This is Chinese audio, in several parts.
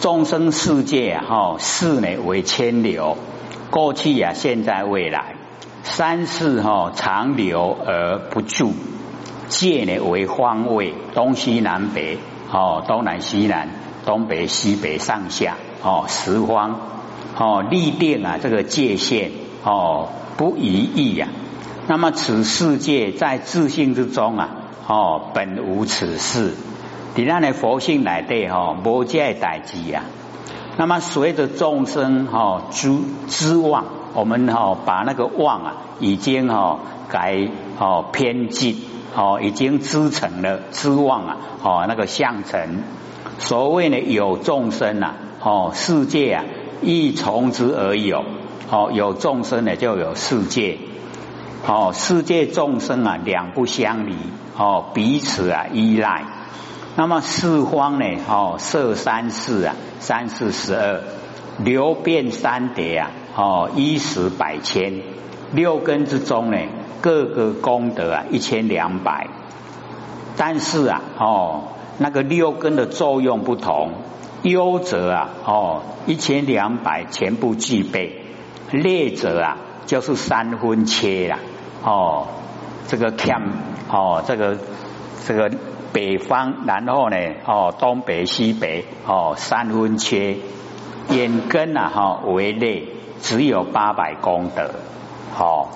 众生世界，哈，世呢为千流，过去呀，现在未来，三世哈长流而不住，界呢为方位，东西南北，哦，东南西南，东北西北上下，哦，十方，哦，立定啊这个界限，哦，不移异呀。那么此世界在自性之中啊，哦，本无此事。你那的佛性来对哈，无这代志呀。那么随着众生哈知知妄，我们哈把那个妄啊，已经哈改哦偏激哦，已经知成了知妄啊哦那个相成。所谓呢有众生呐哦世界啊亦从之而有哦有众生呢就有世界哦世界众生啊两不相离哦彼此啊依赖。那么四方呢？哦，设三世啊，三世十二，流变三叠啊，哦，一时百千，六根之中呢，各个功德啊，一千两百。但是啊，哦，那个六根的作用不同，优者啊，哦，一千两百全部具备；劣者啊，就是三分切啦，哦，这个欠，哦，这个这个。北方，然后呢，哦，东北、西北，哦，三分缺，眼根啊，哈，为内，只有八百功德，好，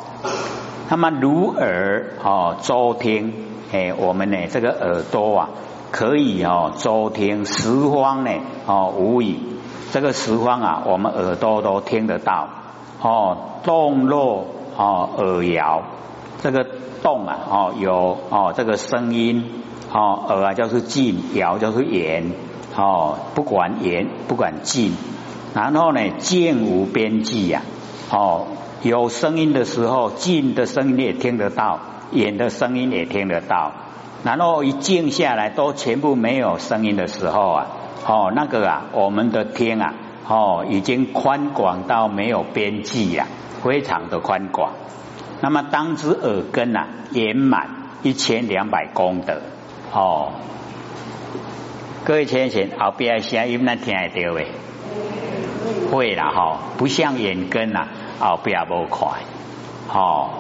那么如耳，哦，周听，哎，我们呢，这个耳朵啊，可以哦，周听十方呢，哦，无语，这个十方啊，我们耳朵都听得到，哦，动若哦，耳摇，这个动啊，哦，有哦，这个声音。哦，耳啊就是近，摇就是远，哦，不管远不管近，然后呢，见无边际呀，哦，有声音的时候，近的声音也听得到，远的声音也听得到，然后一静下来，都全部没有声音的时候啊，哦，那个啊，我们的天啊，哦，已经宽广到没有边际呀，非常的宽广。那么当知耳根啊，圆满一千两百功德。哦，各位先生，后边声音咱听得到诶，会啦哈，不像眼根呐，后边无快，哦，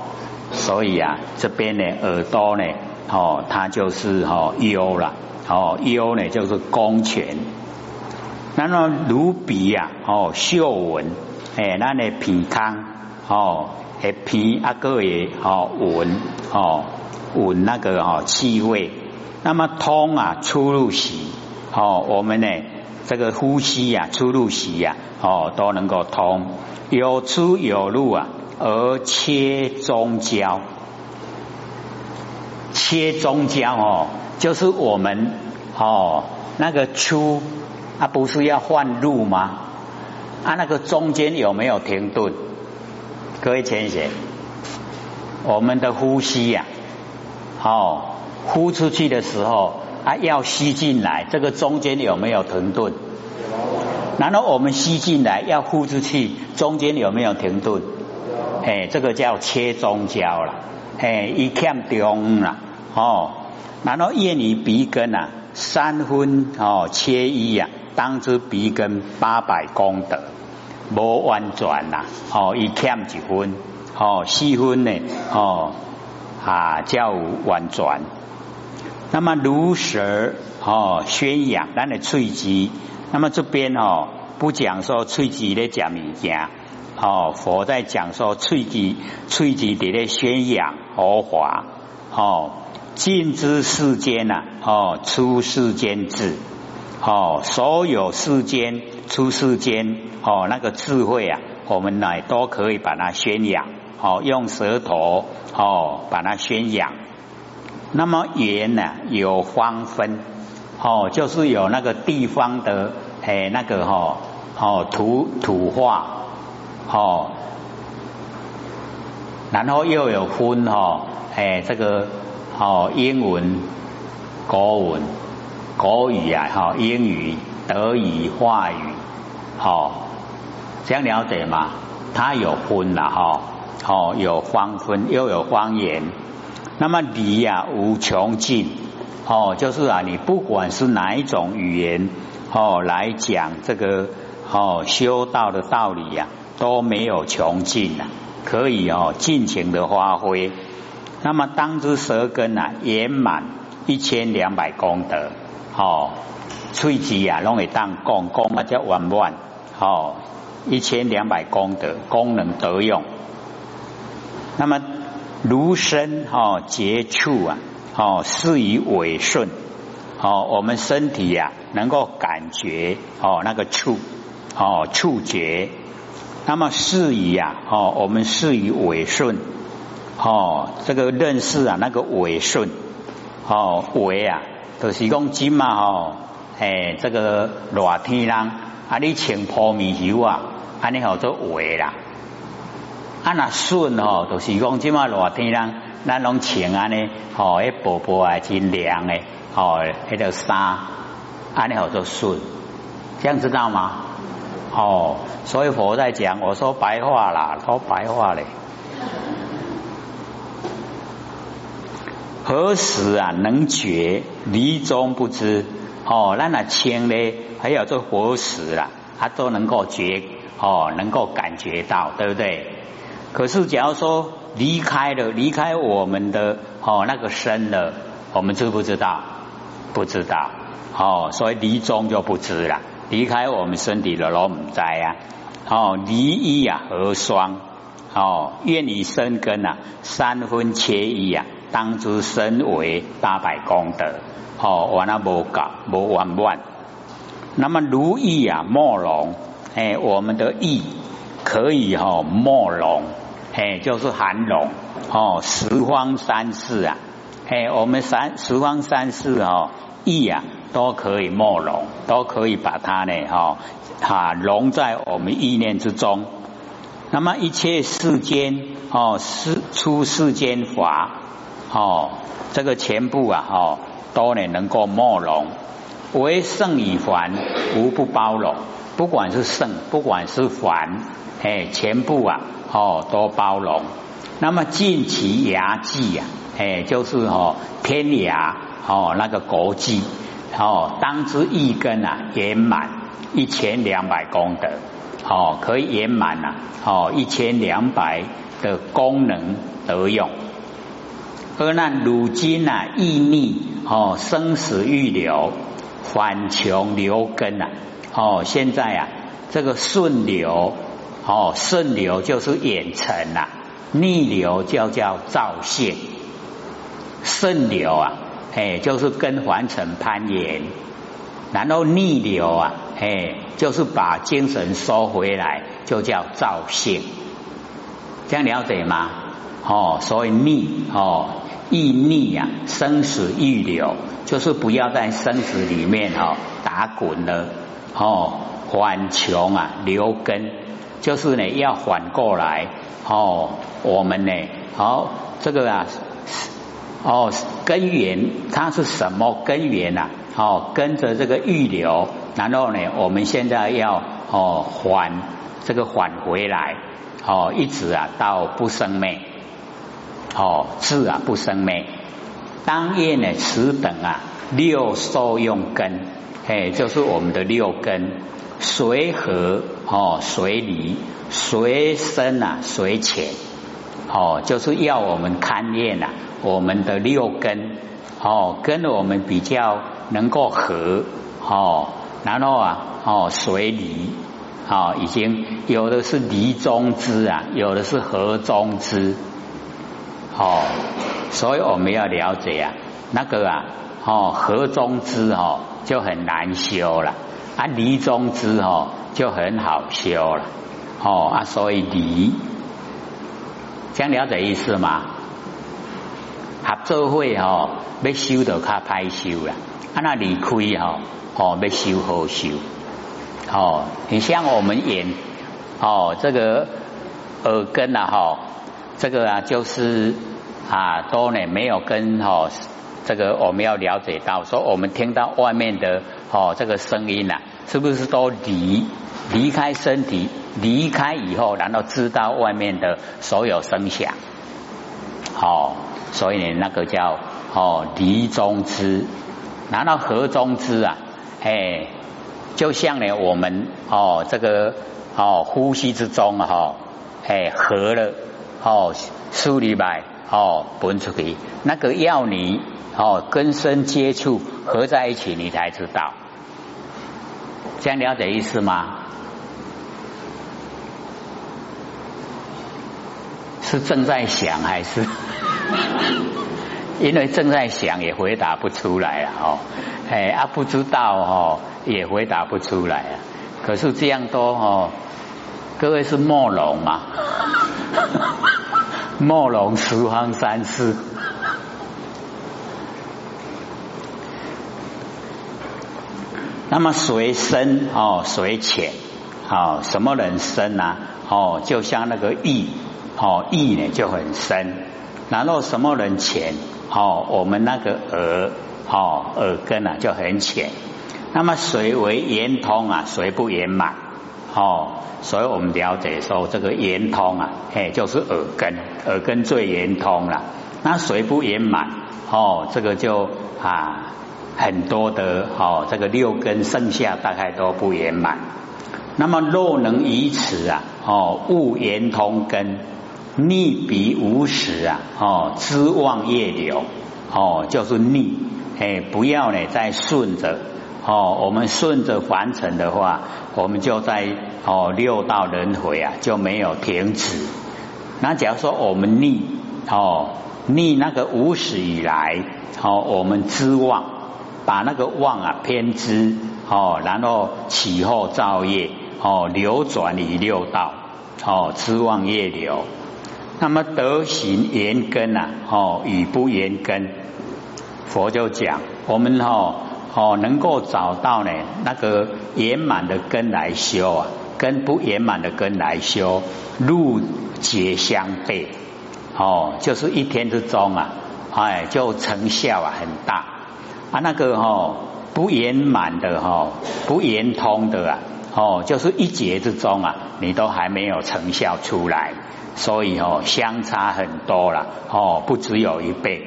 所以啊，这边的耳朵呢，哦，它就是哦优了，哦优呢就是公权，那么如鼻呀，哦嗅闻，诶，咱的鼻腔，哦，诶鼻啊各位哦闻，哦闻那个哦气味。那么通啊，出入息哦，我们呢这个呼吸呀，出入息呀，哦都能够通，有出有入啊，而切中焦，切中焦哦，就是我们哦那个出啊，不是要换入吗？啊，那个中间有没有停顿？各位浅显，我们的呼吸呀，哦。呼出去的时候啊，要吸进来，这个中间有没有停顿？然后我们吸进来要呼出去，中间有没有停顿？哎，这个叫切中焦了，哎，一欠中了哦。然后业你鼻根啊，三分哦切一呀，当知鼻根八百功德，无弯转呐，哦，一欠一分，哦，四分呢，哦啊叫弯转。那么如舌哦宣扬咱的喙肌，那么这边哦不讲说喙肌的讲物件哦，佛在讲说喙肌喙肌伫咧宣扬佛法哦，尽知世间呐哦出世间智哦，所有世间出世间哦那个智慧啊，我们乃都可以把它宣扬哦，用舌头哦把它宣扬。那么圆呢有方分哦，就是有那个地方的诶那个哈哦图图画哦，然后又有分哈诶这个哦英文国文国语啊哈英语德语话语好这样了解吗？它有分了哈哦有方分又有方言。那么理呀无穷尽哦，就是啊，你不管是哪一种语言哦来讲这个哦修道的道理呀，都没有穷尽啊，可以哦尽情的发挥。那么当知舌根啊圆满一千两百功德，哦，喙齿啊拢会当讲讲啊叫圆满，哦一千两百功德功能得用。那么如身哦接触啊。哦，适于尾顺，哦，我们身体呀能够感觉哦那个触，哦触觉，那么适宜呀，哦我们适于尾顺，哦这个认识啊那个尾顺，哦尾啊都是讲金嘛哦，哎这个热天啦，啊你穿破棉油啊，安尼叫做尾啦，啊那顺哦都是讲即嘛热天人。咱拢穿安尼，吼，迄薄薄啊，真凉诶，吼，迄条衫，安尼好做顺，这样知道吗？哦，所以佛在讲，我说白话啦，说白话嘞。何时啊能觉离中不知？哦，咱那清咧，还有这何时啊，他都能够觉，哦，能够感觉到，对不对？可是假如说。离开了，离开我们的哦那个身了，我们知不知道？不知道哦，所以离中就不知了。离开我们身体的罗唔在啊，哦离一啊合双哦，愿以生根啊三分切一啊，当知身为八百功德哦，完了无搞无完满。那么如意啊莫容哎，我们的意可以哈莫容。哎，就是含容哦，十方三世啊，哎，我们三十方三世哦，意啊都可以莫容，都可以把它呢哈哈融在我们意念之中。那么一切世间哦，世出世间法哦，这个全部啊哦，都呢能够莫容，唯圣与凡无不包容，不管是圣，不管是凡，哎，全部啊。哦，都包容。那么尽其牙际呀，哎，就是哦天涯哦那个国际哦，当之一根啊圆满一千两百功德哦，可以圆满呐哦一千两百的功能得用。而那如今呐易逆哦生死欲流，反穷流根呐哦，现在啊这个顺流。哦，顺流就是远尘呐，逆流就叫造现。顺流啊，哎，就是跟凡尘攀岩；然后逆流啊，哎，就是把精神收回来，就叫造现。这样了解吗？哦，所以逆哦，易逆呀，生死欲流，就是不要在生死里面哈打滚了。哦，缓穷啊，留根。就是呢，要反过来哦，我们呢，好这个啊，哦根源它是什么根源呐？哦，跟着这个预流，然后呢，我们现在要哦还这个返回来，哦一直啊到不生灭，哦智啊不生灭，当夜呢此等啊六受用根，哎，就是我们的六根。随和哦，随离，随深啊，随浅哦，就是要我们勘验呐，我们的六根哦，跟我们比较能够合哦，然后啊哦，随离哦，已经有的是离中之啊，有的是合中之哦，所以我们要了解啊，那个啊哦，合中之哦，就很难修了。啊，离中之哦就很好修了哦啊，所以离，这样了解意思吗？合作会哦要修就较歹修了，啊那离开哦哦要修好修哦，你像我们演哦这个耳根啊哈，这个啊就是啊都呢没有跟哦这个我们要了解到，说我们听到外面的。哦，这个声音呐，是不是都离离开身体，离开以后，然后知道外面的所有声响？哦，所以呢，那个叫哦离中之，然后合中之啊，哎，就像呢我们哦这个哦呼吸之中哈，哎合了哦梳理脉哦分出去，那个要你哦跟身接触合在一起，你才知道。这样了解意思吗？是正在想还是？因为正在想也回答不出来啊！哦，哎啊，不知道哦，也回答不出来啊。可是这样多哦，各位是墨龙嘛？墨龙十方三世。那么水深哦？水浅？哦，什么人深呢？哦，就像那个意哦，意呢就很深。然后什么人浅？哦，我们那个耳哦，耳根啊就很浅。那么水为圆通啊，水不圆满哦。所以我们了解说，这个圆通啊，哎，就是耳根，耳根最圆通了。那水不圆满哦，这个就啊很多的哦，这个六根剩下大概都不圆满。那么若能以此啊，哦，物圆通根。逆彼无始啊，哦，知望业流，哦，就是逆，哎，不要呢再顺着，哦，我们顺着凡尘的话，我们就在哦六道轮回啊就没有停止。那假如说我们逆，哦，逆那个无始以来，哦，我们知望，把那个妄啊偏知，哦，然后起后造业，哦，流转于六道，哦，知望业流。那么德行严根呐，哦，与不严根，佛就讲，我们哦哦能够找到呢那个圆满的根来修啊，跟不圆满的根来修，路皆相悖，哦，就是一天之中啊，哎，就成效啊很大。啊，那个哦不圆满的哈，不圆通的啊，哦，就是一节之中啊，你都还没有成效出来。所以哦，相差很多了哦，不只有一倍。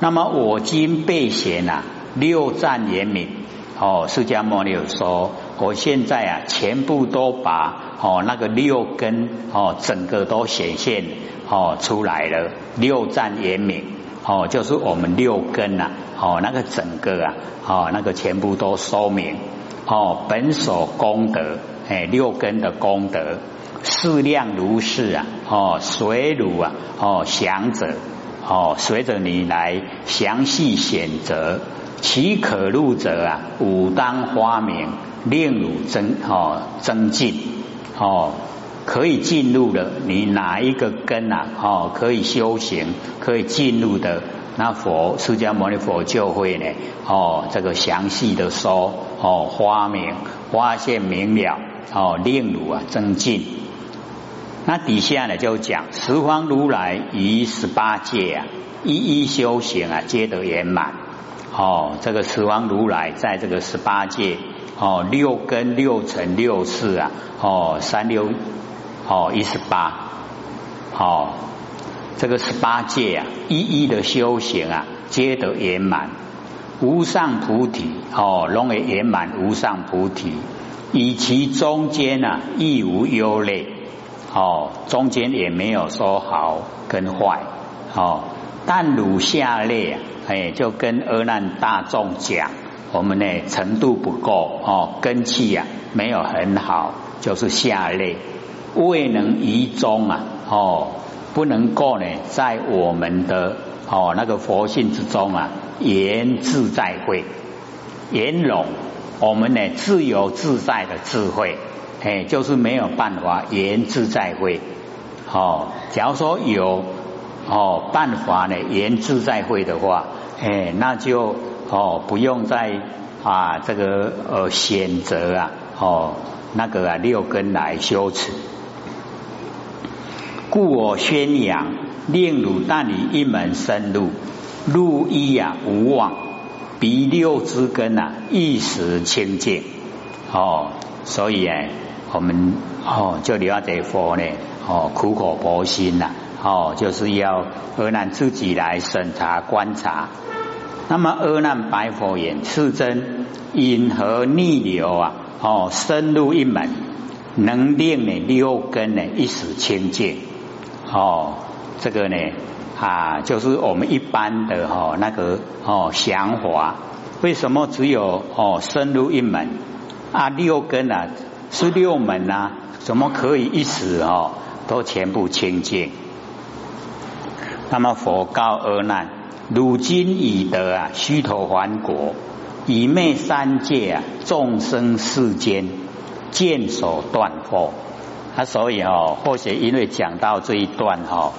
那么我今背贤呐，六战严明哦，释迦牟尼有说，我现在啊，全部都把哦那个六根哦，整个都显现哦出来了。六战严明哦，就是我们六根呐哦，那个整个啊哦，那个全部都说明哦，本所功德哎，六根的功德。适量如是啊，哦，随汝啊，哦，想者，哦，随着你来详细选择，其可入者啊，武当花明，令汝增，哦，增进，哦，可以进入的，你哪一个根啊，哦，可以修行，可以进入的，那佛释迦牟尼佛就会呢，哦，这个详细的说，哦，花明，发现明了，哦，令汝啊增进。那底下呢就讲十方如来于十八界啊，一一修行啊，皆得圆满。哦，这个十方如来在这个十八界哦，六根六尘六世啊，哦，三六哦一十八，哦，这个十八界啊，一一的修行啊，皆得圆满。无上菩提哦，容为圆满无上菩提，以其中间啊，亦无忧类。哦，中间也没有说好跟坏，哦，但如下列，哎，就跟阿难大众讲，我们呢程度不够，哦，根气呀没有很好，就是下列未能移中啊，哦，不能够呢在我们的哦那个佛性之中啊，言自在会，言容我们呢自由自在的智慧。哎，就是没有办法言自在会，哦，假如说有哦办法呢言自在会的话，哎，那就哦不用再啊这个呃选择啊哦那个啊六根来修持，故我宣扬令汝但以一门深入，入一啊无妄，彼六之根啊一时清净，哦，所以哎。我们哦，就了解佛呢，哦，苦口婆心呐，哦，就是要而难自己来审查观察。那么阿难白佛言：世尊，因何逆流啊？哦，深入一门，能令呢六根呢一时清净。哦，这个呢啊，就是我们一般的哈那个哦想法，为什么只有哦深入一门啊六根啊是六门啊？怎么可以一时哦都全部清净？那么佛告阿难：汝今已得啊虚陀还果，以灭三界啊众生世间见所断惑。他所以哦，或许因为讲到这一段哈，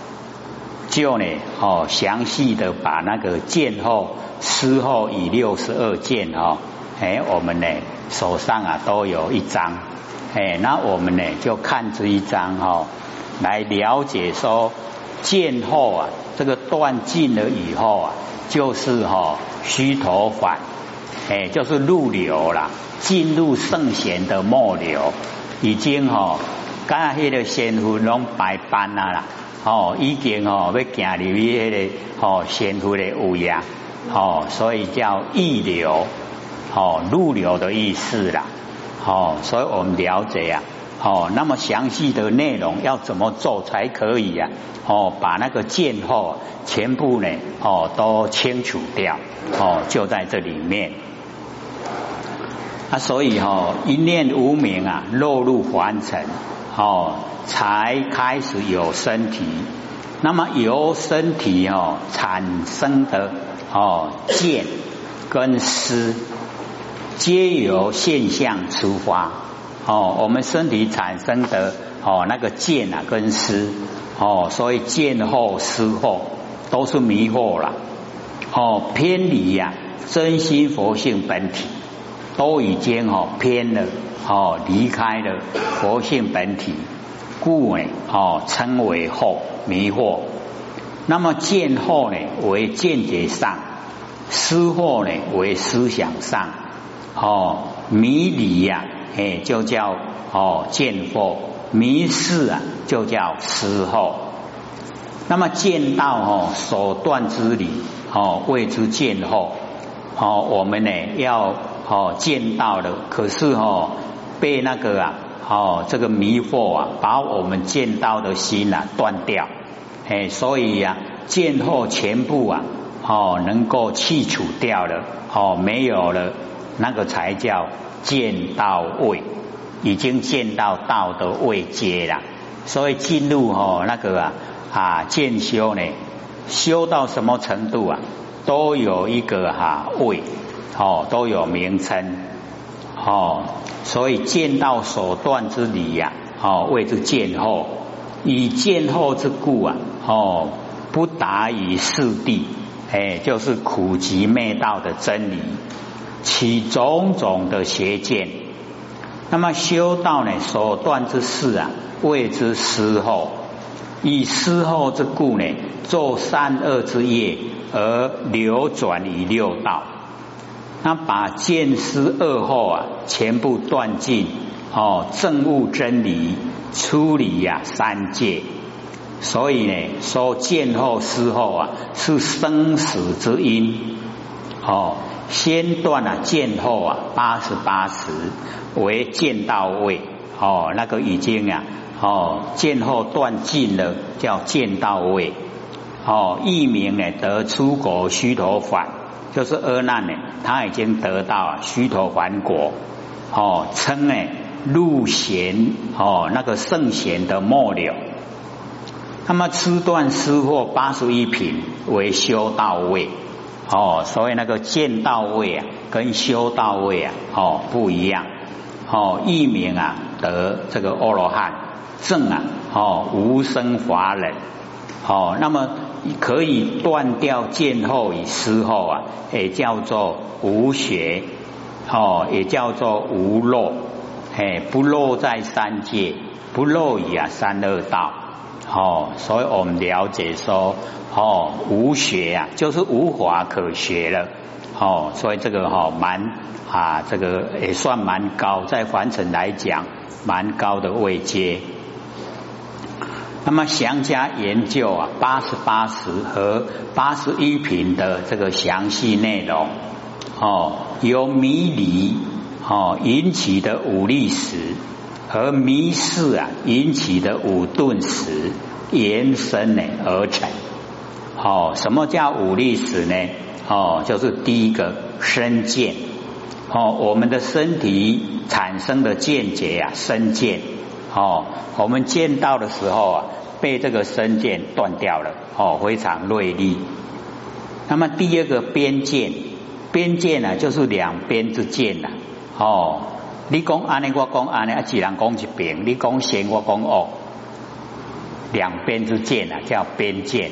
就呢哦详细的把那个见后、思后以六十二见哈，哎，我们呢手上啊都有一张，哎，那我们呢就看这一张哈，来了解说见后啊，这个断尽了以后啊，就是哈虚陀返，哎，就是入流了，进入圣贤的末流，已经哈。刚迄个仙妇拢白斑啊啦，哦，已经哦要行入去迄个哦仙妇的位啊，哦，所以叫溢流，哦入流的意思啦，哦，所以我们了解啊，哦，那么详细的内容要怎么做才可以啊？哦，把那个剑后全部呢，哦都清除掉，哦，就在这里面。啊，所以哈一念无明啊，落入凡尘。哦，才开始有身体，那么由身体哦产生的哦见跟思，皆由现象出发。哦，我们身体产生的哦那个见啊跟思，哦，所以见后思后都是迷惑了。哦，偏离呀真心佛性本体，都已经哦偏了。哦，离开了佛性本体，故呢，哦，称为惑迷惑。那么见惑呢，为见解上；思惑呢，为思想上。哦，迷离呀，哎，就叫哦见惑；迷失啊，就叫思惑。那么见到哦所断之理，哦谓之见惑。哦，我们呢要哦见到了，可是哦。被那个啊，哦，这个迷惑啊，把我们见到的心啊断掉，哎，所以呀，见后全部啊，哦，能够去除掉了，哦，没有了，那个才叫见到位，已经见到道的位阶了。所以进入哦那个啊啊见修呢，修到什么程度啊，都有一个哈位，哦，都有名称。哦，所以见到所断之理呀，哦，谓之见后；以见后之故啊，哦，不达于四谛，哎，就是苦集灭道的真理，起种种的邪见。那么修道呢，所断之事啊，谓之思后；以思后之故呢，做善恶之业而流转于六道。那把见思恶后啊，全部断尽哦，证悟真理，出离呀三界。所以呢，说见后思后啊，是生死之因哦。先断了见后啊，八十八十为见到位哦，那个已经啊哦，见后断尽了，叫见到位哦。一名呢得出国须陀返。就是阿难呢，他已经得到虚陀还果，哦，称呢入贤哦那个圣贤的末了。那么吃断失货八十一品为修到位，哦，所以那个见到位啊，跟修到位啊，哦不一样，哦一名啊得这个阿罗汉正啊，哦无生法忍，哦那么。可以断掉见后与思后啊，也叫做无学哦，也叫做无漏，嘿，不漏在三界，不漏于啊三恶道哦，所以我们了解说哦，无学啊，就是无法可学了哦，所以这个哈蛮啊，这个也算蛮高，在凡尘来讲蛮高的位阶。那么详加研究啊，八十八十和八十一品的这个详细内容哦，由迷离哦引起的五力史和迷失啊引起的五顿时延伸呢而成。哦，什么叫五力史呢？哦，就是第一个身见哦，我们的身体产生的见解啊，身见哦，我们见到的时候啊。被这个身剑断掉了哦，非常锐利。那么第二个边剑，边剑呢就是两边之剑呐哦。你讲安尼，我讲安尼，啊，几人讲一边？你讲先，我讲哦，两边之剑啊，叫边剑。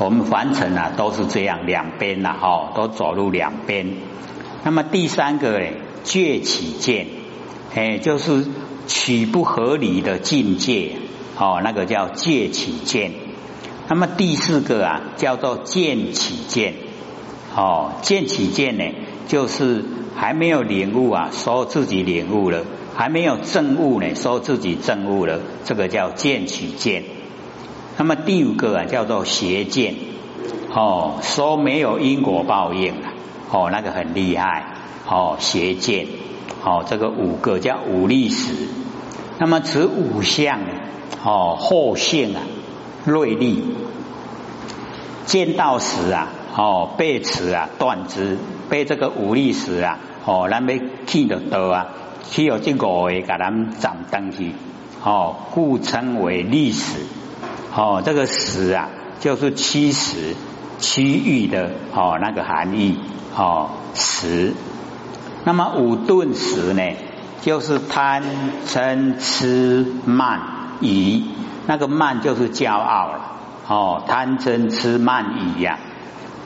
我们凡尘啊都是这样，两边呐哦，都走路两边。那么第三个呢，倔起见，哎，就是。取不合理的境界，哦，那个叫戒起见。那么第四个啊，叫做见起见。哦，见起见呢，就是还没有领悟啊，说自己领悟了；还没有证悟呢，说自己证悟了，这个叫见起见。那么第五个啊，叫做邪见。哦，说没有因果报应了，哦，那个很厉害。哦，邪见。哦，这个五个叫五力史。那么此五相哦，后性啊，锐利，见到时啊，哦，被此啊断之，被这个五力史啊，哦，咱要去得到啊，去有这五个给咱斩登去，哦，故称为历史，哦，这个史啊，就是七十区域的哦那个含义，哦，十。那么五顿时呢，就是贪嗔痴慢疑，那个慢就是骄傲了哦，贪嗔痴慢疑呀，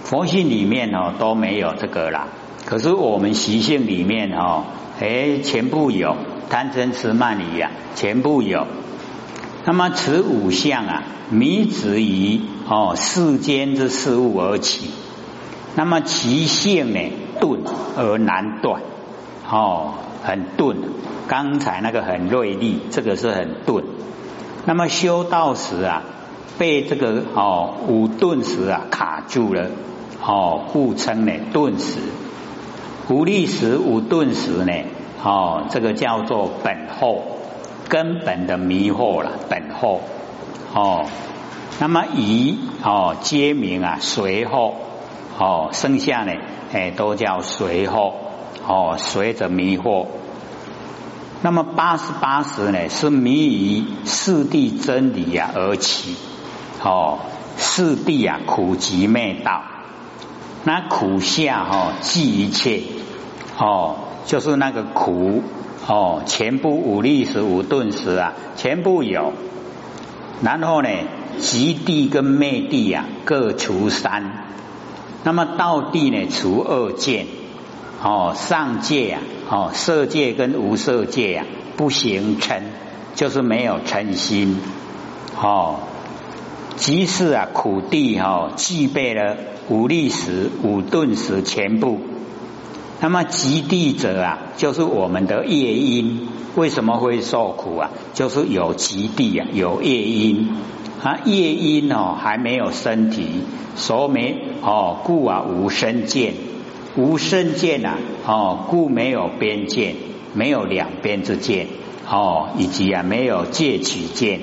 佛性里面哦都没有这个啦，可是我们习性里面哦，哎全部有贪嗔痴慢疑呀，全部有。那么此五相啊，迷执于哦世间之事物而起。那么其性呢钝而难断，哦，很钝。刚才那个很锐利，这个是很钝。那么修道时啊，被这个哦五钝时啊卡住了，哦，故称呢钝时。五力时五钝时呢，哦，这个叫做本后根本的迷惑了，本后哦。那么以哦皆名啊随后。哦，剩下呢，哎，都叫随后，哦，随着迷惑。那么八十八十呢，是迷于四谛真理啊而起，哦，四谛啊苦集灭道，那苦下哦即一切，哦，就是那个苦，哦，全部五力时五顿时啊，全部有。然后呢，极地跟灭地啊，各除三。那么道地呢？除二见，哦，上界啊，哦，色界跟无色界啊，不形成，就是没有成心，哦，即是啊，苦地哈，具备了五力时、五顿时全部。那么极地者啊，就是我们的业因，为什么会受苦啊？就是有极地啊，有业因。啊，业因哦还没有身体，所没哦故啊无身见，无身见呐哦故没有边界，没有两边之见哦，以及啊没有戒取见。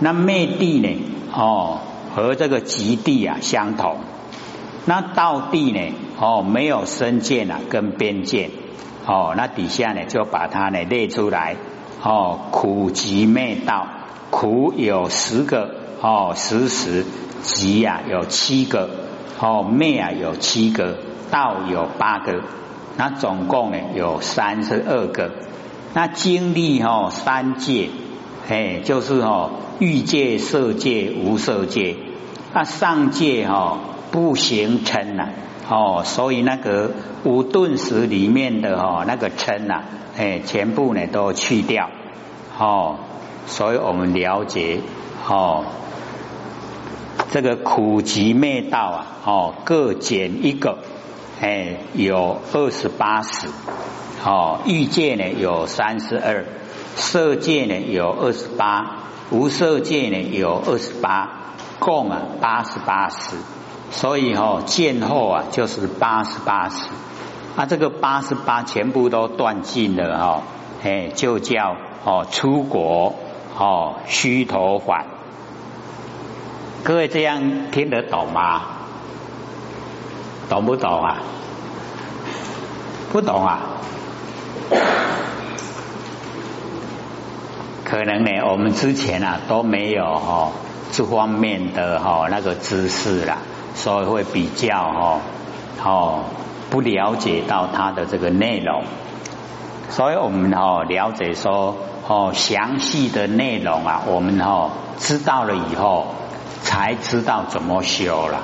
那灭地呢哦和这个极地啊相同，那道地呢哦没有身见啊跟边界哦，那底下呢就把它呢列出来哦苦集灭道。苦有十个哦，十十集呀有七个哦，灭啊有七个，道有八个，那总共呢有三十二个。那经历哦三界，哎，就是哦欲界、色界、无色界。那上界哦不形称呐，哦，所以那个五顿时里面的哦那个称呐，哎，全部呢都去掉哦。所以我们了解哦，这个苦集灭道啊，哦各减一个，哎有二十八十，哦欲界呢有三十二，色界呢有二十八，无色界呢有二十八，共啊八十八识。所以哦，见后啊就是八十八识。啊，这个八十八全部都断尽了哈，哎，就叫哦出国哦虚头返。各位这样听得懂吗？懂不懂啊？不懂啊？可能呢，我们之前啊都没有哈这方面的哈那个知识啦，所以会比较哈哦不了解到它的这个内容，所以我们哦了解说哦详细的内容啊，我们哦知道了以后才知道怎么修了。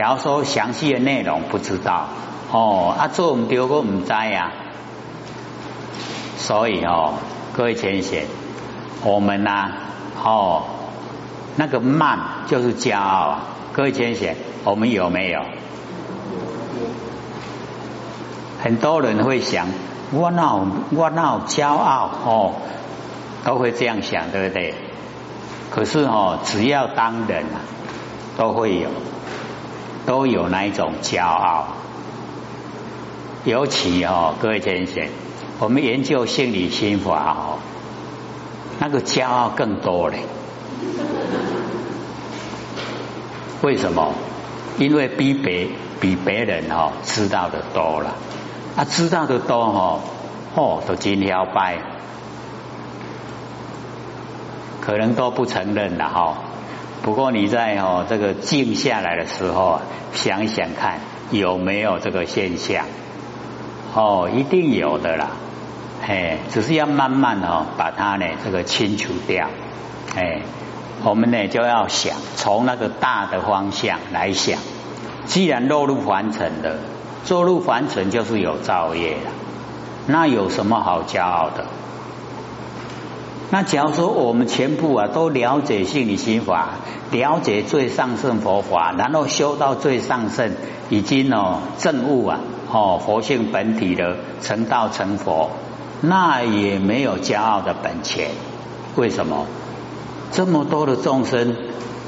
假如说详细的内容不知道哦啊做唔丢个唔知呀，所以哦各位先生。我们呐，哦，那个慢就是骄傲啊。各位先生，我们有没有？很多人会想，我闹我闹骄傲哦，都会这样想，对不对？可是哦，只要当人啊，都会有，都有那一种骄傲。尤其哦，各位先生，我们研究心理心法哦。那个骄傲更多嘞，为什么？因为比别比别人哈知道的多了，啊，知道的多哈，哦，都今天要拜，可能都不承认了哈。不过你在哦这个静下来的时候啊，想想看有没有这个现象，哦，一定有的啦。哎，只是要慢慢哦，把它呢这个清除掉。哎，我们呢就要想从那个大的方向来想。既然落入凡尘的，落入凡尘就是有造业了，那有什么好骄傲的？那假如说我们全部啊都了解性理心法，了解最上圣佛法，然后修到最上圣，已经哦证悟啊哦佛性本体的成道成佛。那也没有骄傲的本钱，为什么？这么多的众生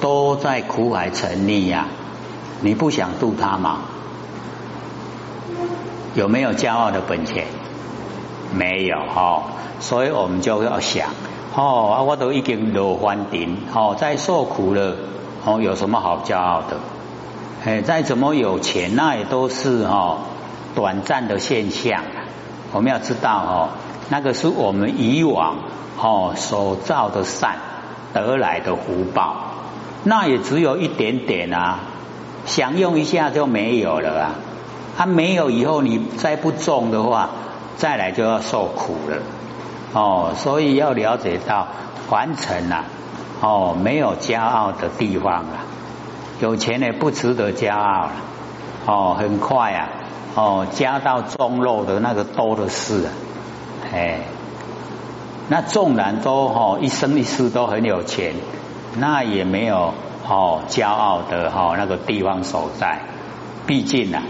都在苦海沉溺呀，你不想度他吗？有没有骄傲的本钱？没有哈，所以我们就要想哦，我都已经落凡顶哦，在受苦了哦，有什么好骄傲的？哎，再怎么有钱，那也都是哈短暂的现象。我们要知道哦，那个是我们以往哦所造的善得来的福报，那也只有一点点啊，享用一下就没有了啊。它没有以后，你再不种的话，再来就要受苦了哦。所以要了解到凡尘啊，哦没有骄傲的地方啊，有钱呢不值得骄傲了哦，很快啊。哦，加到中肉的那个多的是，哎，那纵然都哈一生一世都很有钱，那也没有哦骄傲的哈那个地方所在。毕竟啊，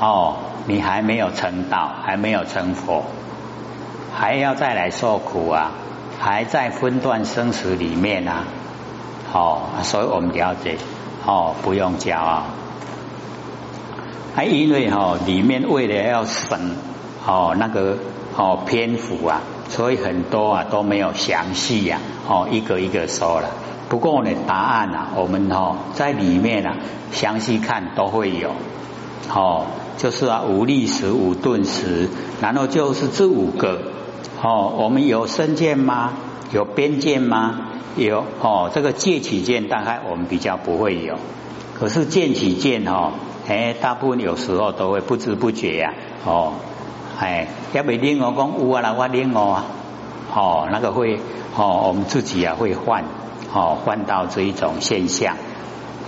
哦，你还没有成道，还没有成佛，还要再来受苦啊，还在分段生死里面啊，哦，所以我们了解，哦，不用骄傲。还因为哈里面为了要省哦那个哦篇幅啊，所以很多啊都没有详细呀哦一个一个说了。不过呢答案啊我们哦在里面啊详细看都会有哦就是啊无力时无顿时，然后就是这五个哦我们有身见吗？有边见吗？有哦这个戒起见大概我们比较不会有，可是见起见哦。哎，大部分有时候都会不知不觉呀，哦，哎，要没领我讲有啊，那我领我啊，哦，那个会哦，我们自己啊会换，哦，换到这一种现象。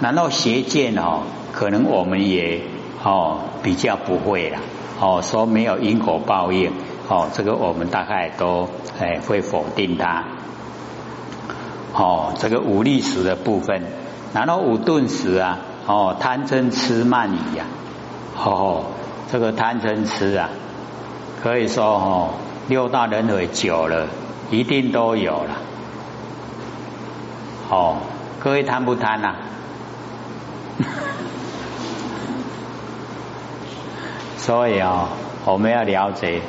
难道邪见哦，可能我们也哦比较不会了，哦，说没有因果报应，哦，这个我们大概都哎会否定它。哦，这个无历史的部分，难道无顿时啊？哦，贪嗔痴慢疑呀，哦，这个贪嗔痴啊，可以说哦，六大轮回久了，一定都有了。哦，各位贪不贪呐？所以哦，我们要了解，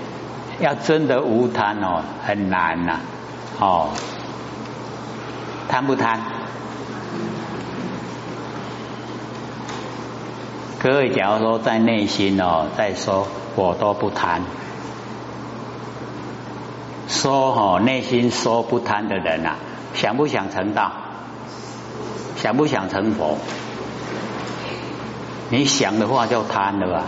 要真的无贪哦，很难呐。哦，贪不贪？各位，假如说在内心哦，在说我都不贪，说哦，内心说不贪的人呐，想不想成道？想不想成佛？你想的话就贪了吧。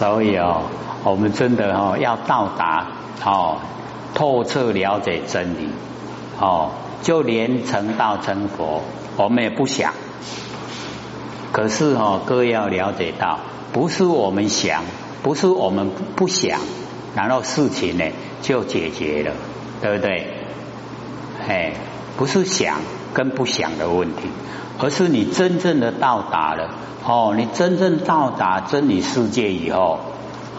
所以哦，我们真的哦要到达哦透彻了解真理哦，就连成道成佛，我们也不想。可是哦，各位要了解到，不是我们想，不是我们不想，然后事情呢就解决了，对不对？哎，不是想跟不想的问题，而是你真正的到达了。哦，你真正到达真理世界以后，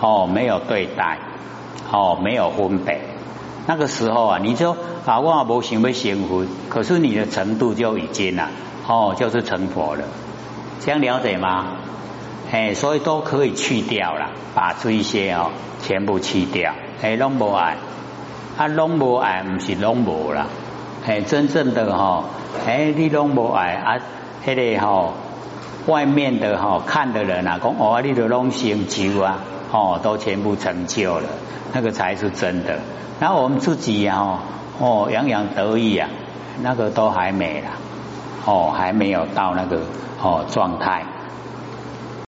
哦，没有对待，哦，没有分别，那个时候啊，你就啊，我无想要成佛，可是你的程度就已经了，哦，就是成佛了，这样了解吗？哎，所以都可以去掉了，把这一些哦，全部去掉，哎，拢无爱，啊，拢无爱，唔是拢无啦，哎，真正的哈，哎，你拢无爱啊，迄个哈。外面的哈看的人啊，讲哦，你都拢成就啊，哦，都全部成就了，那个才是真的。然后我们自己呀，哦，洋洋得意啊，那个都还没啦，哦，还没有到那个哦状态。